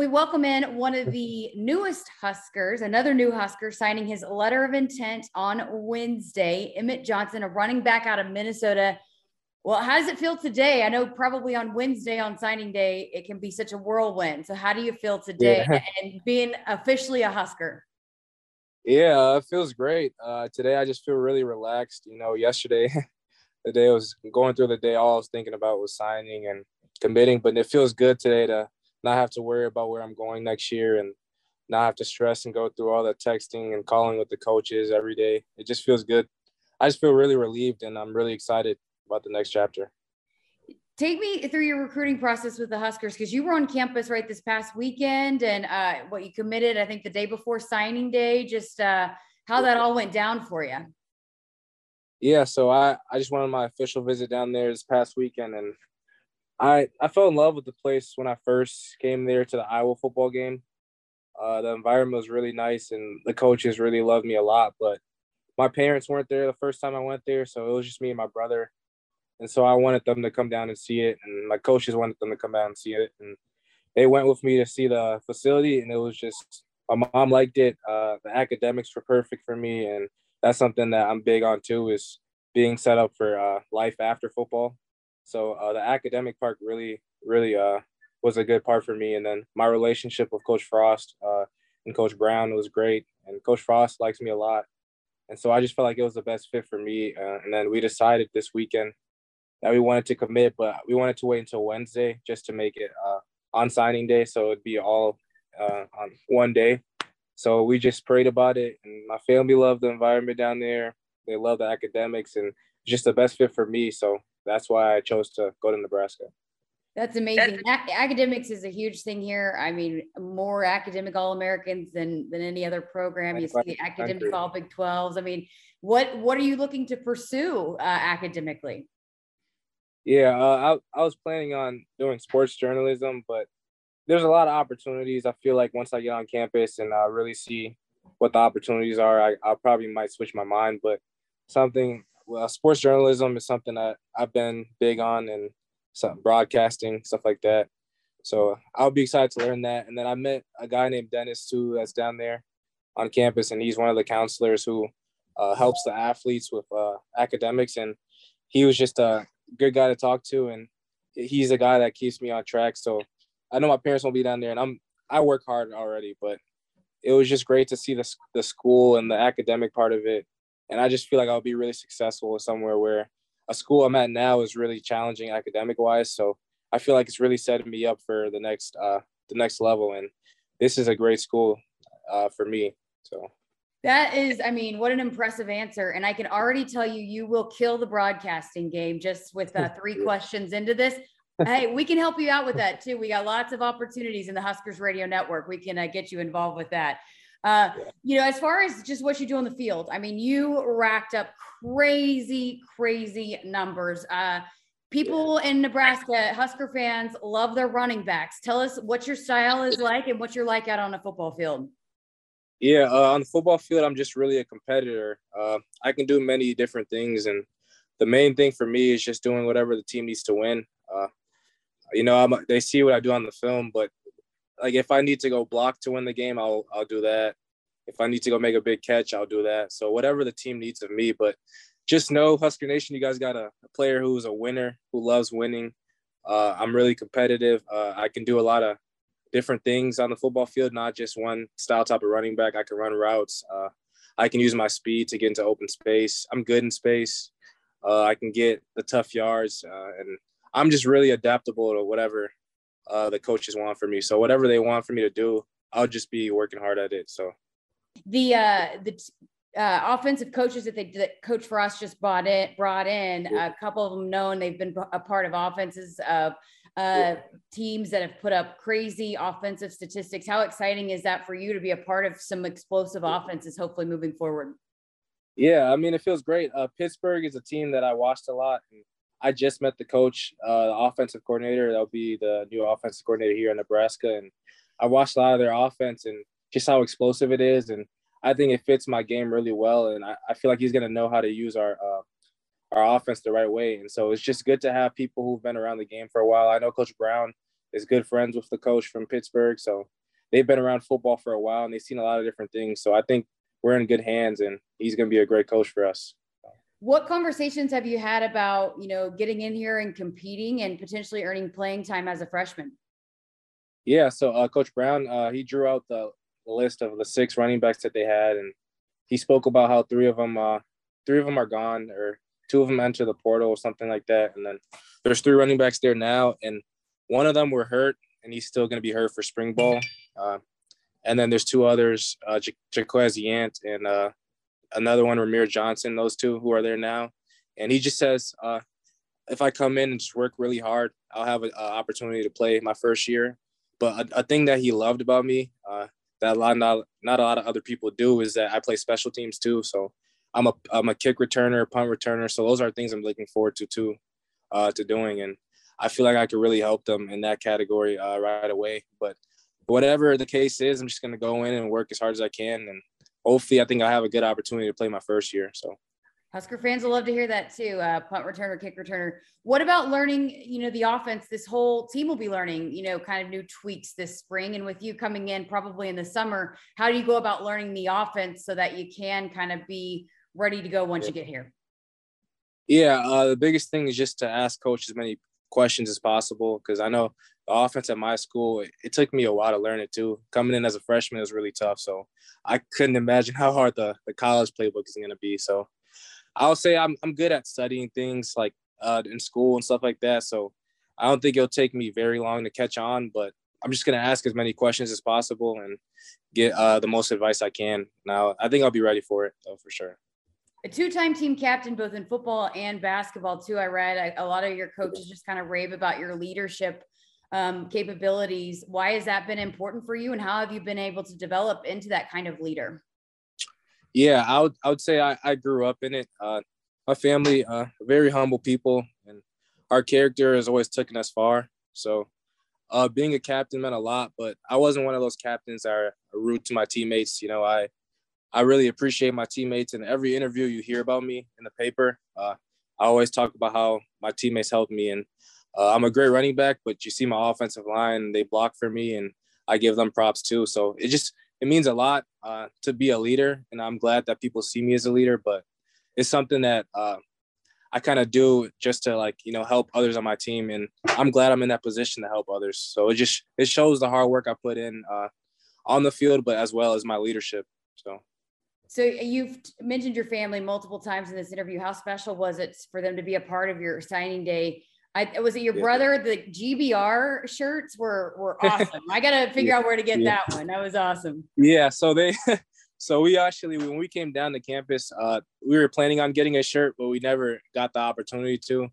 we welcome in one of the newest Huskers, another new Husker signing his letter of intent on Wednesday. Emmett Johnson, a running back out of Minnesota. Well, how does it feel today? I know probably on Wednesday on signing day, it can be such a whirlwind. So, how do you feel today yeah. and being officially a Husker? Yeah, it feels great. Uh, today, I just feel really relaxed. You know, yesterday, the day I was going through the day, all I was thinking about was signing and committing, but it feels good today to not have to worry about where I'm going next year and not have to stress and go through all the texting and calling with the coaches every day. It just feels good. I just feel really relieved and I'm really excited about the next chapter. Take me through your recruiting process with the Huskers because you were on campus right this past weekend and uh, what you committed, I think, the day before signing day. Just uh, how that all went down for you. Yeah, so I I just went on my official visit down there this past weekend, and I I fell in love with the place when I first came there to the Iowa football game. Uh, the environment was really nice, and the coaches really loved me a lot. But my parents weren't there the first time I went there, so it was just me and my brother. And so I wanted them to come down and see it, and my coaches wanted them to come down and see it, and they went with me to see the facility, and it was just my mom liked it. Uh, the academics were perfect for me, and that's something that I'm big on too is being set up for uh, life after football. So uh, the academic part really, really uh, was a good part for me. And then my relationship with Coach Frost uh, and Coach Brown was great. And Coach Frost likes me a lot. And so I just felt like it was the best fit for me. Uh, and then we decided this weekend that we wanted to commit, but we wanted to wait until Wednesday just to make it uh, on signing day. So it'd be all uh, on one day. So we just prayed about it. And my family loved the environment down there. They love the academics and just the best fit for me. So that's why I chose to go to Nebraska. That's amazing. A- academics is a huge thing here. I mean, more academic All Americans than than any other program. You see the academic All Big 12s. I mean, what what are you looking to pursue uh, academically? Yeah, uh, I I was planning on doing sports journalism, but there's a lot of opportunities. I feel like once I get on campus and I really see what the opportunities are, I, I probably might switch my mind. But something well, sports journalism is something that I've been big on and some broadcasting stuff like that. So I'll be excited to learn that. And then I met a guy named Dennis too that's down there on campus, and he's one of the counselors who uh, helps the athletes with uh, academics. And he was just a good guy to talk to, and he's a guy that keeps me on track. So I know my parents won't be down there, and I'm I work hard already, but it was just great to see the the school and the academic part of it and I just feel like I'll be really successful somewhere where a school I'm at now is really challenging academic wise. So I feel like it's really setting me up for the next uh, the next level, and this is a great school uh, for me. So that is, I mean, what an impressive answer. And I can already tell you, you will kill the broadcasting game just with uh, three questions into this. hey, we can help you out with that too. We got lots of opportunities in the Huskers Radio Network. We can uh, get you involved with that. Uh, you know, as far as just what you do on the field, I mean, you racked up crazy, crazy numbers. Uh, people in Nebraska, Husker fans, love their running backs. Tell us what your style is like and what you're like out on a football field. Yeah, uh, on the football field, I'm just really a competitor. Uh, I can do many different things, and the main thing for me is just doing whatever the team needs to win. Uh, you know, I'm, they see what I do on the film, but like if I need to go block to win the game, I'll I'll do that. If I need to go make a big catch, I'll do that. So whatever the team needs of me, but just know Husker Nation, you guys got a, a player who's a winner, who loves winning. Uh, I'm really competitive. Uh, I can do a lot of different things on the football field, not just one style type of running back. I can run routes. Uh, I can use my speed to get into open space. I'm good in space. Uh, I can get the tough yards, uh, and I'm just really adaptable to whatever uh, the coaches want for me. So whatever they want for me to do, I'll just be working hard at it. So the uh, the uh, offensive coaches that they that Coach Frost just brought in, brought in a couple of them known they've been a part of offenses of uh, teams that have put up crazy offensive statistics. How exciting is that for you to be a part of some explosive offenses, hopefully moving forward? Yeah, I mean it feels great. Uh, Pittsburgh is a team that I watched a lot. And I just met the coach, uh, the offensive coordinator. That'll be the new offensive coordinator here in Nebraska, and I watched a lot of their offense and just how explosive it is. And I think it fits my game really well. And I, I feel like he's going to know how to use our uh, our offense the right way. And so it's just good to have people who've been around the game for a while. I know Coach Brown is good friends with the coach from Pittsburgh, so they've been around football for a while and they've seen a lot of different things. So I think we're in good hands, and he's going to be a great coach for us. What conversations have you had about you know getting in here and competing and potentially earning playing time as a freshman? Yeah, so uh, Coach Brown, uh, he drew out the, list of the six running backs that they had, and he spoke about how three of them, uh, three of them are gone, or two of them enter the portal or something like that, and then there's three running backs there now, and one of them were hurt, and he's still going to be hurt for spring ball. Uh, and then there's two others, uh, Jaquez Yant and uh, another one, Rahmir Johnson. Those two who are there now, and he just says, uh, if I come in and just work really hard, I'll have an opportunity to play my first year. But a, a thing that he loved about me, uh, that a lot not, not a lot of other people do, is that I play special teams too. So I'm a I'm a kick returner, punt returner. So those are things I'm looking forward to too, uh, to doing, and I feel like I could really help them in that category uh, right away. But whatever the case is, I'm just gonna go in and work as hard as I can, and hopefully, I think I have a good opportunity to play my first year. So. Husker fans will love to hear that too. Uh, punt returner, kick returner. What about learning? You know, the offense. This whole team will be learning. You know, kind of new tweaks this spring, and with you coming in probably in the summer, how do you go about learning the offense so that you can kind of be ready to go once yeah. you get here? Yeah, uh, the biggest thing is just to ask coach as many questions as possible because I know offense at my school, it, it, took me a while to learn it too. Coming in as a freshman was really tough. So I couldn't imagine how hard the, the college playbook is going to be. So I'll say I'm, I'm good at studying things like uh, in school and stuff like that. So I don't think it'll take me very long to catch on, but I'm just going to ask as many questions as possible and get uh, the most advice I can. Now, I think I'll be ready for it though, for sure a two-time team captain both in football and basketball too i read a lot of your coaches just kind of rave about your leadership um, capabilities why has that been important for you and how have you been able to develop into that kind of leader yeah i would, I would say I, I grew up in it uh, my family uh, very humble people and our character has always taken us far so uh, being a captain meant a lot but i wasn't one of those captains that are rude to my teammates you know i I really appreciate my teammates. And every interview you hear about me in the paper, uh, I always talk about how my teammates helped me. And uh, I'm a great running back, but you see my offensive line, they block for me, and I give them props too. So it just it means a lot uh, to be a leader, and I'm glad that people see me as a leader. But it's something that uh, I kind of do just to like you know help others on my team, and I'm glad I'm in that position to help others. So it just it shows the hard work I put in uh, on the field, but as well as my leadership. So. So you've mentioned your family multiple times in this interview. How special was it for them to be a part of your signing day? I, was it your yeah. brother? The GBR shirts were were awesome. I got to figure yeah. out where to get yeah. that one. That was awesome. Yeah. So they, so we actually when we came down to campus, uh, we were planning on getting a shirt, but we never got the opportunity to.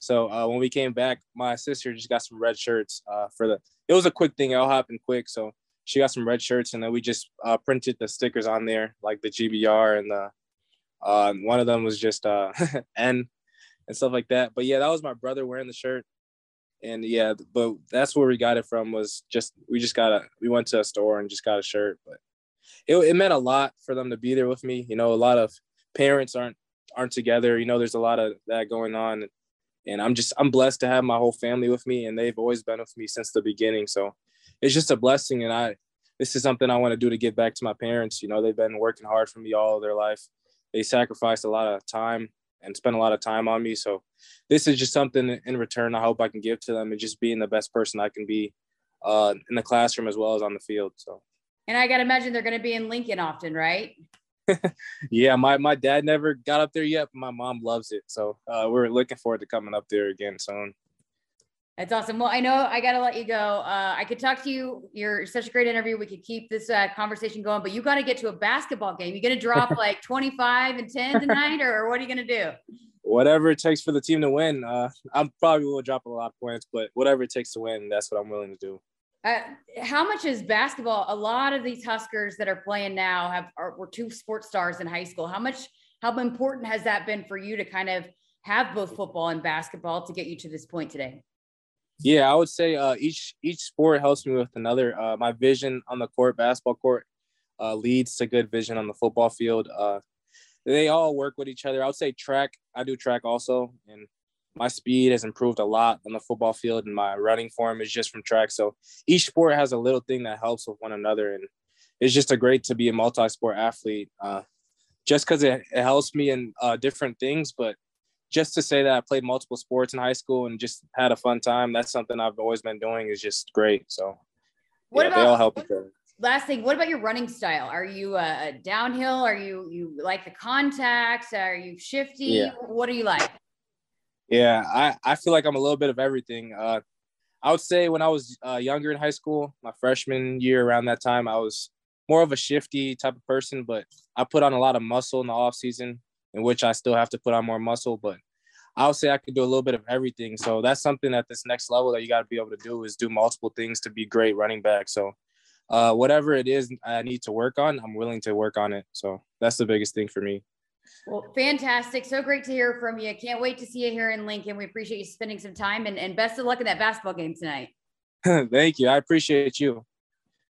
So uh, when we came back, my sister just got some red shirts uh, for the. It was a quick thing. It all happened quick. So she got some red shirts and then we just uh, printed the stickers on there like the gbr and the uh, one of them was just uh, n and stuff like that but yeah that was my brother wearing the shirt and yeah but that's where we got it from was just we just got a we went to a store and just got a shirt but it, it meant a lot for them to be there with me you know a lot of parents aren't aren't together you know there's a lot of that going on and i'm just i'm blessed to have my whole family with me and they've always been with me since the beginning so it's just a blessing. And I, this is something I want to do to give back to my parents. You know, they've been working hard for me all their life. They sacrificed a lot of time and spent a lot of time on me. So this is just something in return I hope I can give to them and just being the best person I can be uh, in the classroom as well as on the field. So. And I got to imagine they're going to be in Lincoln often, right? yeah, my, my dad never got up there yet, but my mom loves it. So uh, we're looking forward to coming up there again soon. That's awesome. Well, I know I got to let you go. Uh, I could talk to you. You're such a great interview. We could keep this uh, conversation going, but you got to get to a basketball game. You going to drop like 25 and 10 tonight, or what are you going to do? Whatever it takes for the team to win. Uh, I'm probably will drop a lot of points, but whatever it takes to win, that's what I'm willing to do. Uh, how much is basketball? A lot of these Huskers that are playing now have are, were two sports stars in high school. How much? How important has that been for you to kind of have both football and basketball to get you to this point today? Yeah, I would say uh, each each sport helps me with another. Uh, my vision on the court, basketball court, uh, leads to good vision on the football field. Uh, they all work with each other. I would say track. I do track also, and my speed has improved a lot on the football field and my running form is just from track. So each sport has a little thing that helps with one another. And it's just a great to be a multi-sport athlete. Uh, just because it, it, helps me in uh, different things, but just to say that I played multiple sports in high school and just had a fun time, that's something I've always been doing is just great. So what yeah, about, they all help each other. Last thing, what about your running style? Are you uh, downhill? Are you you like the contacts? Are you shifty? Yeah. What are you like? Yeah, I, I feel like I'm a little bit of everything. Uh, I would say when I was uh, younger in high school, my freshman year around that time, I was more of a shifty type of person, but I put on a lot of muscle in the off season, in which I still have to put on more muscle. But I'll say I could do a little bit of everything. So that's something at this next level that you got to be able to do is do multiple things to be great running back. So uh, whatever it is I need to work on, I'm willing to work on it. So that's the biggest thing for me. Well, fantastic. So great to hear from you. Can't wait to see you here in Lincoln. We appreciate you spending some time and, and best of luck in that basketball game tonight. Thank you. I appreciate you.